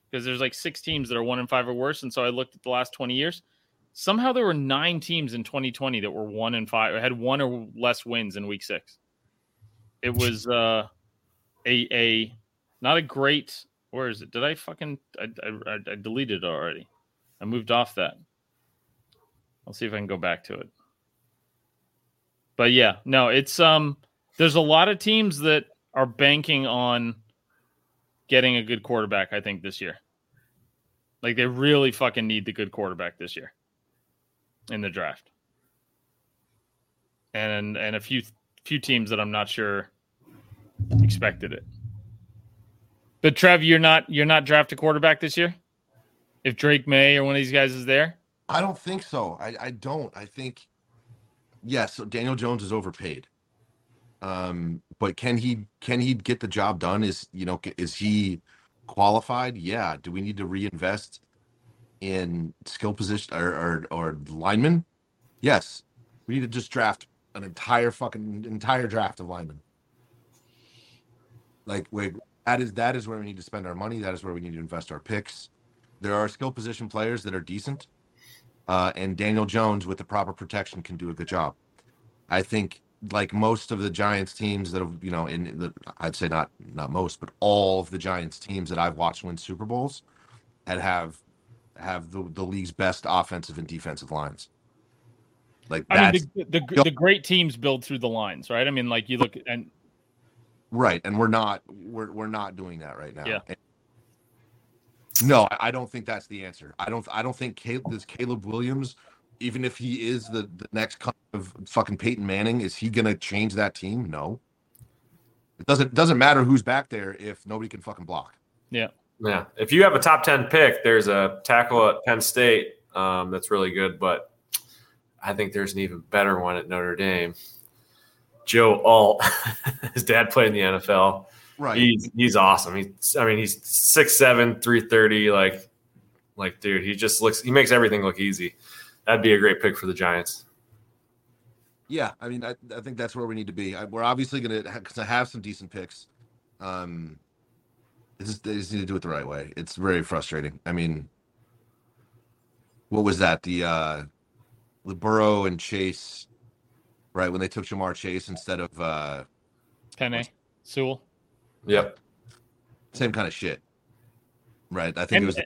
because there's like six teams that are one and five or worse. And so I looked at the last 20 years. Somehow there were nine teams in 2020 that were one and five or had one or less wins in week six. It was uh a a not a great where is it? Did I fucking I, I, I deleted it already? I moved off that. I'll see if I can go back to it but yeah, no, it's um there's a lot of teams that are banking on getting a good quarterback, I think, this year. Like they really fucking need the good quarterback this year in the draft. And and a few few teams that I'm not sure expected it. But Trev, you're not you're not draft a quarterback this year? If Drake May or one of these guys is there? I don't think so. I, I don't. I think yes, so Daniel Jones is overpaid. Um, but can he can he get the job done? Is you know is he qualified? Yeah. Do we need to reinvest in skill position or or, or linemen? Yes. We need to just draft an entire fucking entire draft of linemen. Like wait, that is that is where we need to spend our money. That is where we need to invest our picks. There are skill position players that are decent. Uh, and Daniel Jones, with the proper protection, can do a good job. I think, like most of the Giants teams that have, you know, in the, I'd say not not most, but all of the Giants teams that I've watched win Super Bowls, and have have the, the league's best offensive and defensive lines. Like I mean, the, the, the great teams build through the lines, right? I mean, like you look and right, and we're not we're we're not doing that right now. Yeah. And, no, I don't think that's the answer. I don't. I don't think Caleb, this Caleb Williams, even if he is the, the next kind of fucking Peyton Manning, is he gonna change that team? No. It doesn't doesn't matter who's back there if nobody can fucking block. Yeah. Yeah. If you have a top ten pick, there's a tackle at Penn State um, that's really good, but I think there's an even better one at Notre Dame. Joe Alt, his dad played in the NFL. Right. He's he's awesome. He's I mean he's six seven, three thirty. Like like dude, he just looks. He makes everything look easy. That'd be a great pick for the Giants. Yeah, I mean, I, I think that's where we need to be. I, we're obviously going to ha- have some decent picks. Um, they just, they just need to do it the right way. It's very frustrating. I mean, what was that? The uh, the Burrow and Chase, right? When they took Ja'Marr Chase instead of uh, Penei Sewell. Yep. Same kind of shit, right? I think and, it was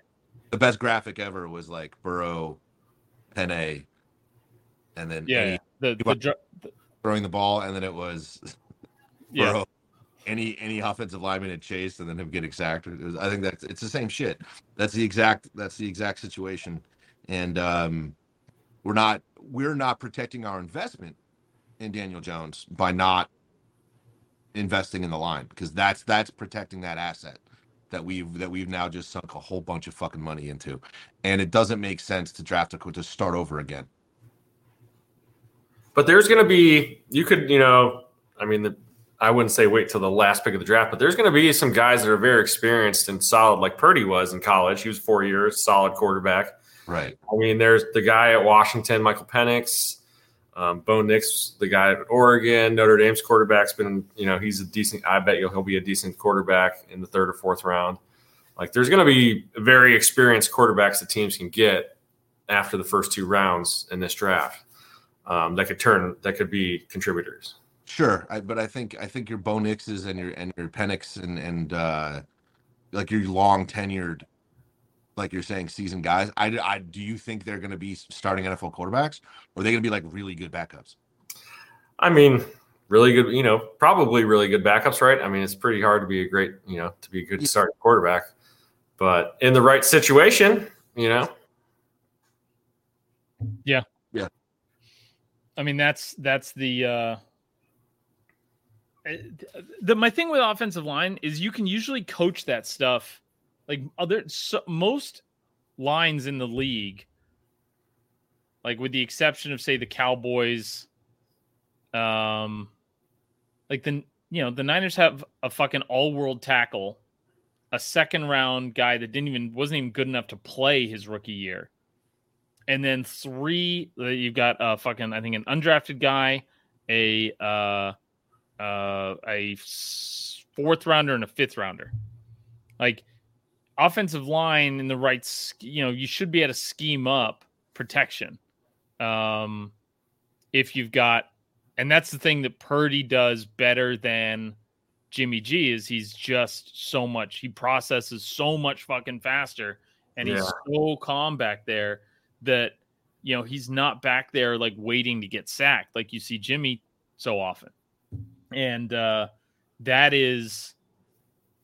the best graphic ever. Was like Burrow, Penei, and then yeah, the, the, the, throwing the ball, and then it was yeah. Burrow, any any offensive lineman had chased and then him getting sacked. Was, I think that's it's the same shit. That's the exact that's the exact situation, and um, we're not we're not protecting our investment in Daniel Jones by not investing in the line because that's that's protecting that asset that we've that we've now just sunk a whole bunch of fucking money into, and it doesn't make sense to draft a to start over again. But there's going to be you could you know I mean the I wouldn't say wait till the last pick of the draft, but there's going to be some guys that are very experienced and solid, like Purdy was in college. He was four years, solid quarterback. Right. I mean, there's the guy at Washington, Michael Penix. Um, Bo Nix, the guy at Oregon, Notre Dame's quarterback's been, you know, he's a decent. I bet you he'll be a decent quarterback in the third or fourth round. Like, there's going to be very experienced quarterbacks that teams can get after the first two rounds in this draft um, that could turn that could be contributors. Sure, I, but I think I think your Bo Nixes and your and your Penix and and uh, like your long tenured, like you're saying, seasoned guys. I, I do you think they're going to be starting NFL quarterbacks, or are they going to be like really good backups? I mean, really good. You know, probably really good backups, right? I mean, it's pretty hard to be a great, you know, to be a good starting quarterback, but in the right situation, you know. Yeah. Yeah. I mean, that's that's the. uh the my thing with offensive line is you can usually coach that stuff like other so, most lines in the league like with the exception of say the cowboys um like the you know the niners have a fucking all-world tackle a second round guy that didn't even wasn't even good enough to play his rookie year and then three you've got a fucking i think an undrafted guy a uh uh, a fourth rounder and a fifth rounder. Like offensive line in the right, you know, you should be able to scheme up protection. Um, if you've got, and that's the thing that Purdy does better than Jimmy G is he's just so much, he processes so much fucking faster and yeah. he's so calm back there that, you know, he's not back there like waiting to get sacked like you see Jimmy so often and uh, that is,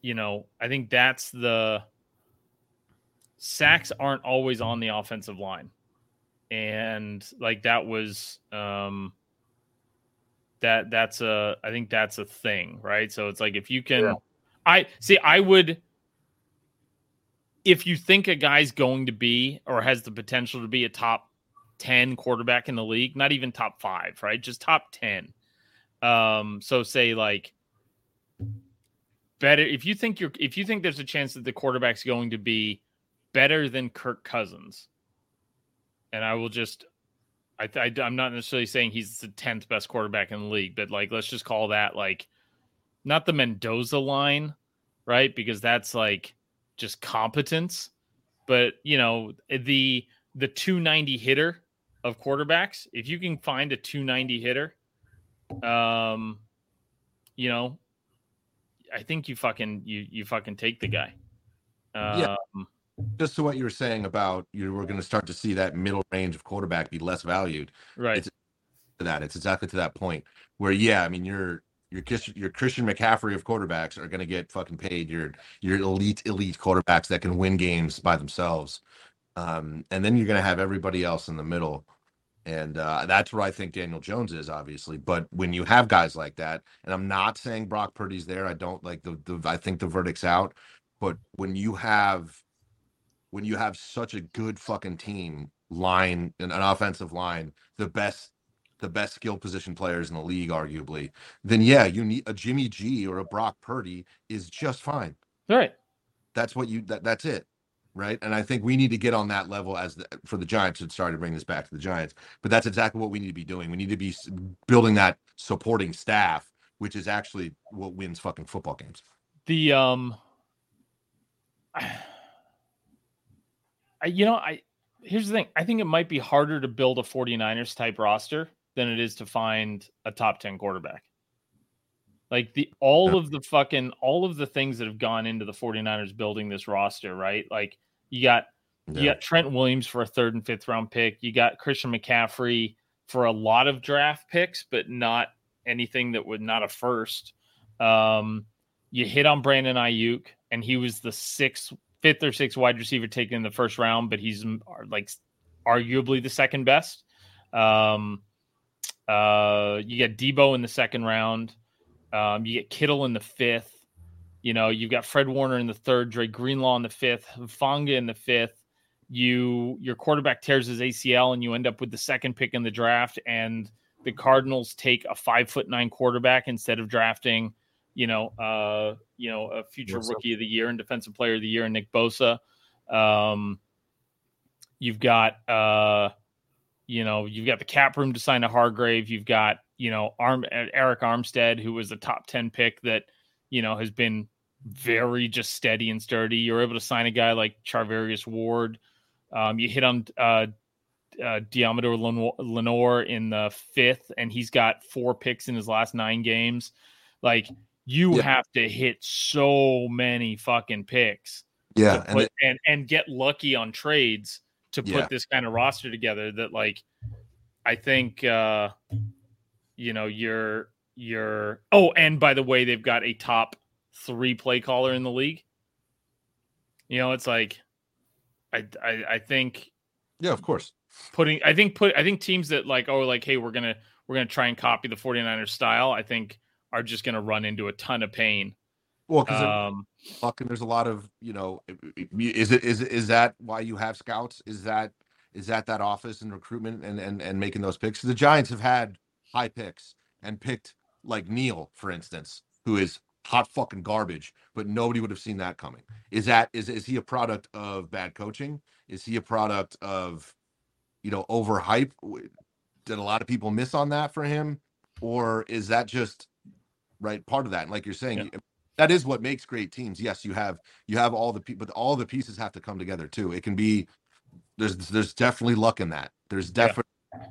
you know, I think that's the sacks aren't always on the offensive line, and like that was um, that that's a I think that's a thing, right? So it's like if you can, yeah. I see, I would. If you think a guy's going to be or has the potential to be a top 10 quarterback in the league, not even top five, right? Just top 10 um, so say like better if you think you're if you think there's a chance that the quarterback's going to be better than Kirk Cousins, and I will just I, I am not necessarily saying he's the tenth best quarterback in the league, but like let's just call that like not the Mendoza line, right? Because that's like just competence, but you know the the 290 hitter of quarterbacks. If you can find a 290 hitter um, you know, I think you fucking you you fucking take the guy. Um, yeah. Just to what you were saying about you were going to start to see that middle range of quarterback be less valued. Right. It's that it's exactly to that point where yeah, I mean you're your your Christian McCaffrey of quarterbacks are going to get fucking paid. Your your elite elite quarterbacks that can win games by themselves, um, and then you're going to have everybody else in the middle and uh, that's where I think Daniel Jones is, obviously. But when you have guys like that, and I'm not saying Brock Purdy's there, I don't like the, the I think the verdict's out. But when you have when you have such a good fucking team line, an, an offensive line, the best the best skill position players in the league, arguably, then yeah, you need a Jimmy G or a Brock Purdy is just fine. All right. That's what you that, that's it. Right. And I think we need to get on that level as the, for the Giants to start to bring this back to the Giants. But that's exactly what we need to be doing. We need to be building that supporting staff, which is actually what wins fucking football games. The um I, you know, I here's the thing. I think it might be harder to build a 49ers type roster than it is to find a top 10 quarterback. Like the all yeah. of the fucking all of the things that have gone into the 49ers building this roster, right? Like you got yeah. you got Trent Williams for a third and fifth round pick. You got Christian McCaffrey for a lot of draft picks, but not anything that would not a first. Um, you hit on Brandon Aiyuk, and he was the sixth, fifth or sixth wide receiver taken in the first round, but he's like arguably the second best. Um, uh, you get Debo in the second round. Um, you get Kittle in the fifth. You know, you've got Fred Warner in the third, Dre Greenlaw in the fifth, Fonga in the fifth. You your quarterback tears his ACL, and you end up with the second pick in the draft, and the Cardinals take a five foot nine quarterback instead of drafting, you know, uh, you know, a future Bosa. rookie of the year and defensive player of the year, Nick Bosa. Um, you've got uh, you know, you've got the cap room to sign a Hargrave. You've got, you know, Arm Arik Armstead, who was a top 10 pick that, you know, has been very just steady and sturdy. You're able to sign a guy like Charvarius Ward. Um, you hit on uh, uh, Deommodo Lenoir in the fifth, and he's got four picks in his last nine games. Like you yeah. have to hit so many fucking picks. Yeah, put, and, it, and and get lucky on trades to put yeah. this kind of roster together that like I think uh you know you're you're oh and by the way they've got a top 3 play caller in the league. You know, it's like I I, I think Yeah, of course. Putting I think put I think teams that like oh like hey we're going to we're going to try and copy the 49ers style, I think are just going to run into a ton of pain well, because um, fucking, there's a lot of you know, is it is is that why you have scouts? Is that is that that office and recruitment and and and making those picks? The Giants have had high picks and picked like Neal, for instance, who is hot fucking garbage, but nobody would have seen that coming. Is that is is he a product of bad coaching? Is he a product of you know overhype? Did a lot of people miss on that for him, or is that just right part of that? And like you're saying, yeah that is what makes great teams. Yes, you have you have all the people, but all the pieces have to come together too. It can be there's there's definitely luck in that. There's definitely yeah.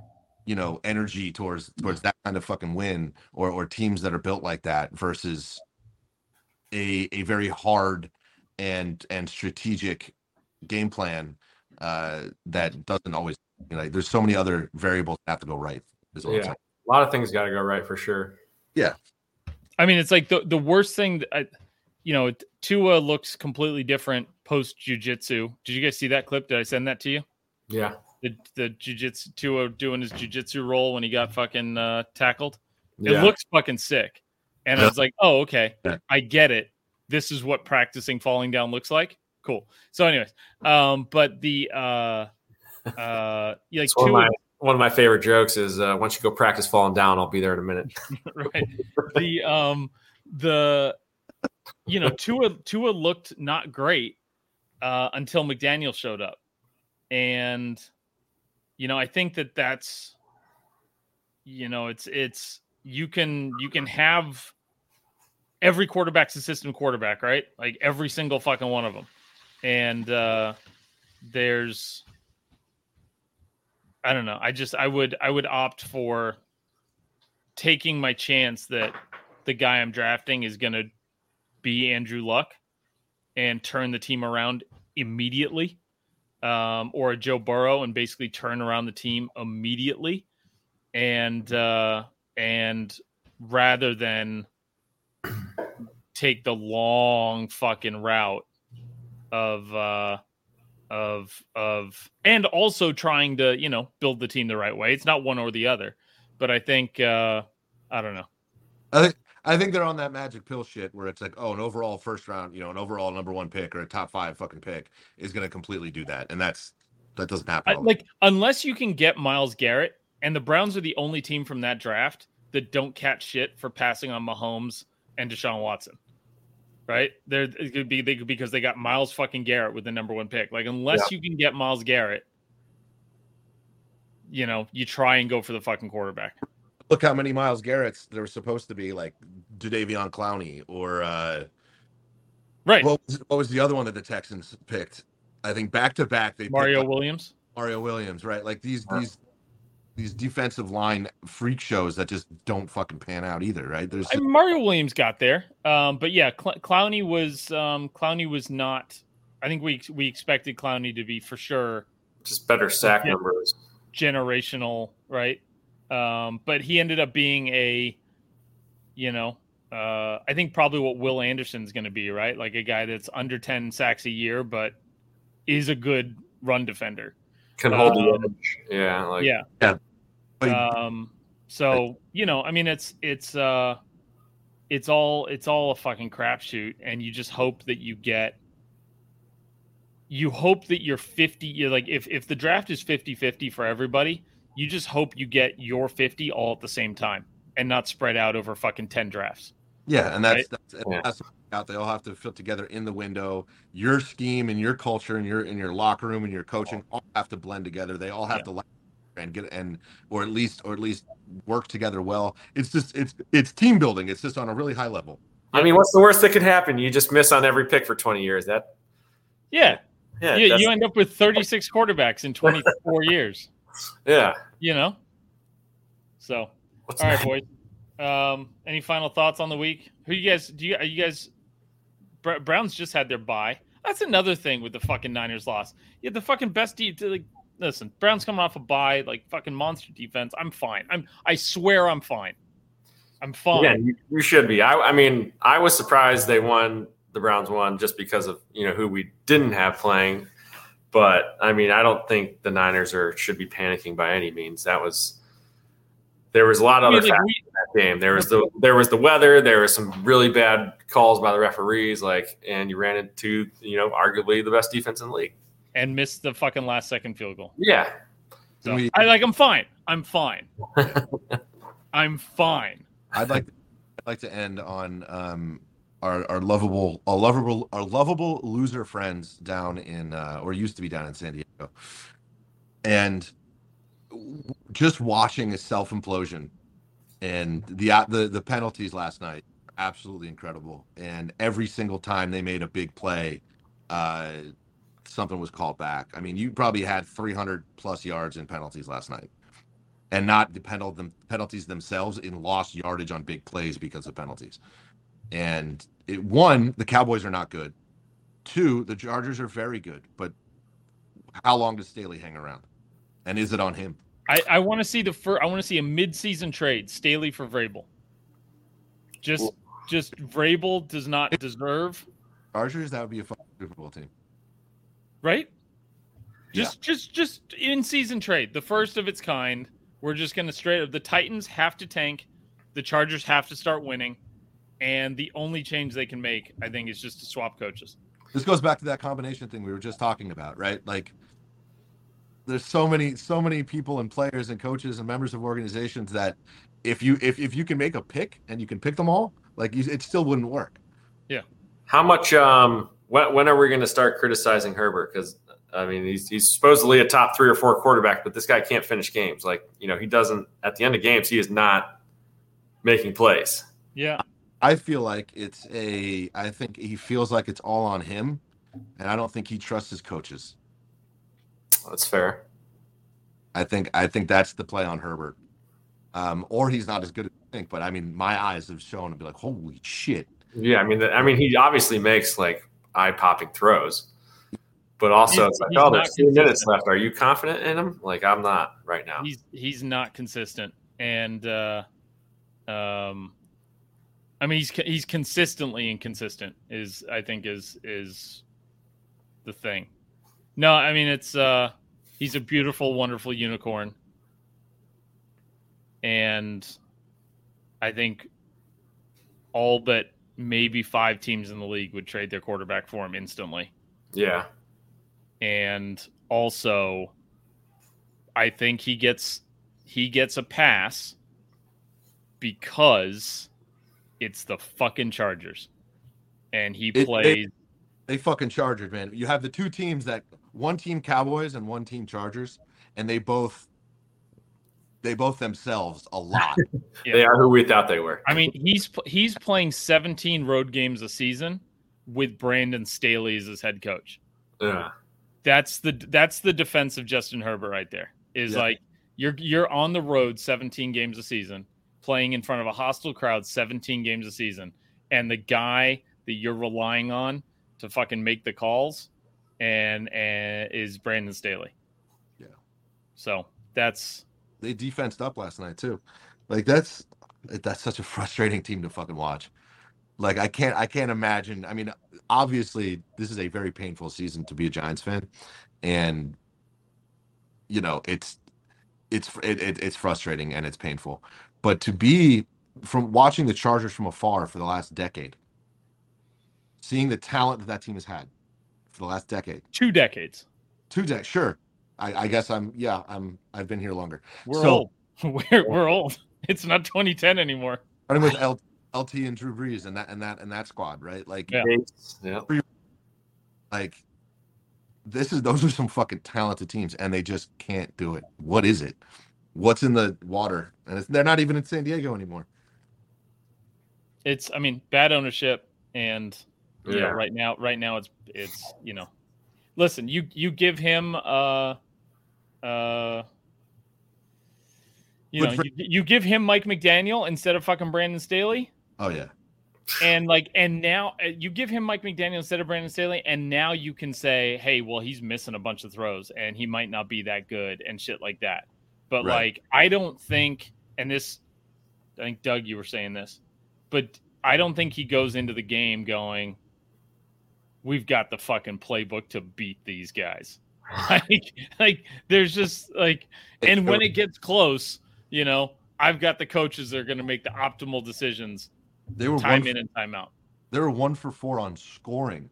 you know energy towards towards that kind of fucking win or or teams that are built like that versus a a very hard and and strategic game plan uh that doesn't always you know there's so many other variables that have to go right yeah. a lot of things got to go right for sure yeah I mean, it's like the the worst thing. That I, you know, Tua looks completely different post jujitsu. Did you guys see that clip? Did I send that to you? Yeah. The the jujitsu Tua doing his jujitsu roll when he got fucking uh, tackled. It looks fucking sick. And I was like, oh, okay, I get it. This is what practicing falling down looks like. Cool. So, anyways, um, but the uh, uh, like Tua, one of my favorite jokes is uh, once you go practice falling down, I'll be there in a minute. right. The um the you know Tua Tua looked not great uh, until McDaniel showed up, and you know I think that that's you know it's it's you can you can have every quarterback's a system quarterback, right? Like every single fucking one of them, and uh, there's I don't know. I just I would I would opt for taking my chance that the guy I'm drafting is going to be Andrew Luck and turn the team around immediately, um, or a Joe Burrow and basically turn around the team immediately, and uh, and rather than take the long fucking route of uh, of of and also trying to you know build the team the right way. It's not one or the other, but I think uh I don't know. I think I think they're on that magic pill shit where it's like, oh, an overall first round, you know, an overall number one pick or a top five fucking pick is going to completely do that, and that's That doesn't happen. I, like unless you can get Myles Garrett, and the Browns are the only team from that draft that don't catch shit for passing on Mahomes and Deshaun Watson. Right? There it could be they could because they got Myles fucking Garrett with the number one pick. Like unless you can get Myles Garrett, you know, you try and go for the fucking quarterback. look how many Myles Garrett's there were supposed to be, like Jadeveon Clowney or uh, Right. what was, what was the other one that the Texans picked? I think back to back they Mario Williams. Mario Williams, right? Like these Yeah. these these defensive line freak shows that just don't fucking pan out either, right? There's I mean, Mario Williams got there, um, but yeah, Cl- Clowney was um, Clowney was not. I think we we expected Clowney to be for sure Just better sack Yeah. numbers. generational, right? Um, but he ended up being a, you know, uh, I think probably what Will Anderson's going to be, right? Like a guy that's under ten sacks a year, but is a good run defender. Can hold Um, the edge. Yeah. Like yeah. But- Um. So you know, I mean, it's it's uh, it's all it's all a fucking crapshoot, and you just hope that you get. You hope that you're 50. You're like if if the draft is 50-50 for everybody, you just hope you get your 50 all at the same time and not spread out over fucking 10 drafts. yeah, and that's right? that's, and that's out. They all have to fit together in the window. Your scheme and your culture and your in your locker room and your coaching all have to blend together. They all have Yeah. to and get and or at least or at least work together well. It's just it's it's team building. It's just on a really high level. I mean, what's the worst that could happen? You just miss on every pick for 20 years. That Yeah. yeah, you, you end up with 36 quarterbacks in 24 years, yeah. you know? So, What's all right, that? boys. Um, any final thoughts on the week? Who you guys do you are you guys Browns just had their bye. That's another thing with the fucking Niners loss. You had the fucking best deep like listen, Browns coming off a bye, like fucking monster defense. I'm fine. I'm I swear I'm fine. I'm fine. Yeah, you, you should be. I, I mean, I was surprised they won. The Browns won just because of you know who we didn't have playing. But I mean, I don't think the Niners are should be panicking by any means. That was there was a lot of I other like, factors we- in that game. There was the there was the weather. There was some really bad calls by the referees. Like, and you ran into you know arguably the best defense in the league. And missed the fucking last second field goal. Yeah, So We- I like I'm fine. I'm fine. I'm fine. I'd like I'd like to end on um our, our lovable our lovable our lovable loser friends down in uh or used to be down in San Diego. And just watching a self implosion and the uh, the the penalties last night absolutely incredible and every single time they made a big play uh something was called back. I mean, you probably had 300 plus yards in penalties last night and not the penal- penalties themselves in lost yardage on big plays because of penalties. And it, one, the Cowboys are not good. Two, the Chargers are very good. But how long does Staley hang around? And is it on him? I, I want to see the first. I want to see a mid-season trade, Staley for Vrabel. Just, just Vrabel does not deserve Chargers, that would be a fun Super Bowl team. Right. Just, just, just in-season trade, the first of its kind. We're just going to straight up. The Titans have to tank. The Chargers have to start winning, and the only change they can make, I think, is just to swap coaches. This goes back to that combination thing we were just talking about, right? Like there's so many so many people and players and coaches and members of organizations that if you if, if you can make a pick and you can pick them all, like you, it still wouldn't work. Yeah. How much? Um, when, when are we going to start criticizing Herbert? Because I mean, he's he's supposedly a top three or four quarterback, but this guy can't finish games. Like you know, he doesn't. At the end of games, he is not making plays. Yeah, I feel like it's a. I think he feels like it's all on him, and I don't think he trusts his coaches. That's fair. I think I think that's the play on Herbert, um, or he's not as good as I think. But I mean, my eyes have shown to be like, holy shit! Yeah, I mean, the, I mean, he obviously makes like eye popping throws, but also He's- it's like, oh, there's three minutes left. Are you confident in him? Like I'm not right now. he's he's not consistent, and uh, um, I mean he's he's consistently inconsistent. Is I think is is the thing. No, I mean it's uh, he's a beautiful, wonderful unicorn, and I think all but maybe five teams in the league would trade their quarterback for him instantly Yeah, and also I think he gets he gets a pass because it's the fucking Chargers. And he It- plays They fucking Chargers, man. You have the two teams that one team Cowboys and one team Chargers, and they both they both themselves a lot. They are who we thought they were. I mean, he's he's playing 17 road games a season with Brandon Staley as his head coach. Yeah. That's the that's the defense of Justin Herbert right there. Is Yeah. like you're you're on the road 17 games a season, playing in front of a hostile crowd 17 games a season, and the guy that you're relying on to fucking make the calls and and is Brandon Staley. Yeah. So that's they defensed up last night too. Like that's that's such a frustrating team to fucking watch. Like I can't I can't imagine. I mean, obviously this is a very painful season to be a Giants fan, and you know it's it's it, it, it's frustrating and it's painful. But to be from watching the Chargers from afar for the last decade, seeing the talent that that team has had for the last decade, two decades. two decades, sure. I, I guess I'm yeah I'm I've been here longer. We're So- old. We're we're old. It's not 2010 anymore. running with L, LT and Drew Brees and that and that and that squad, right? Like, Yeah. Yeah. like this is those are some fucking talented teams, and they just can't do it. What is it? What's in the water? And it's, they're not even in San Diego anymore. It's I mean bad ownership and you know Yeah. right now right now it's it's you know listen you you give him uh uh you know you, you give him Mike McDaniel instead of fucking Brandon Staley? Oh yeah, and like and now uh, you give him Mike McDaniel instead of Brandon Staley and now you can say hey well he's missing a bunch of throws and he might not be that good and shit like that. But Right. like I don't think and this I think Doug you were saying this but I don't think he goes into the game going we've got the fucking playbook to beat these guys like like there's just like and when it gets close you know I've got the coaches that are going to make the optimal decisions they were time one, in and time out they were one for four on scoring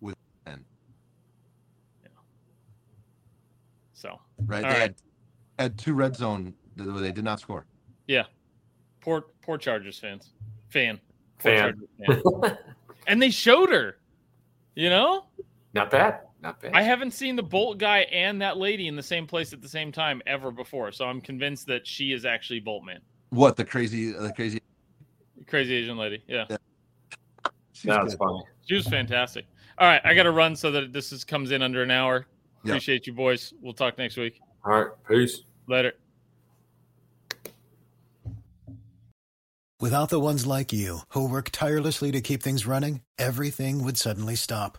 with ten. so Right, All they right. had had two red zone. They they did not score. Yeah, poor, poor Chargers fans. Fan. Fan. Chargers fan. and they showed her. You know, Not bad. Not bad. I haven't seen the Bolt guy and that lady in the same place at the same time ever before. So I'm convinced that she is actually Boltman. What the crazy the crazy? Crazy Asian lady. Yeah, she's That's good. funny. she was fantastic. All right, I got to run so that this is, comes in under an hour. Yeah. Appreciate you, boys. We'll talk next week. All right. Peace. Later. Without the ones like you, who work tirelessly to keep things running, everything would suddenly stop.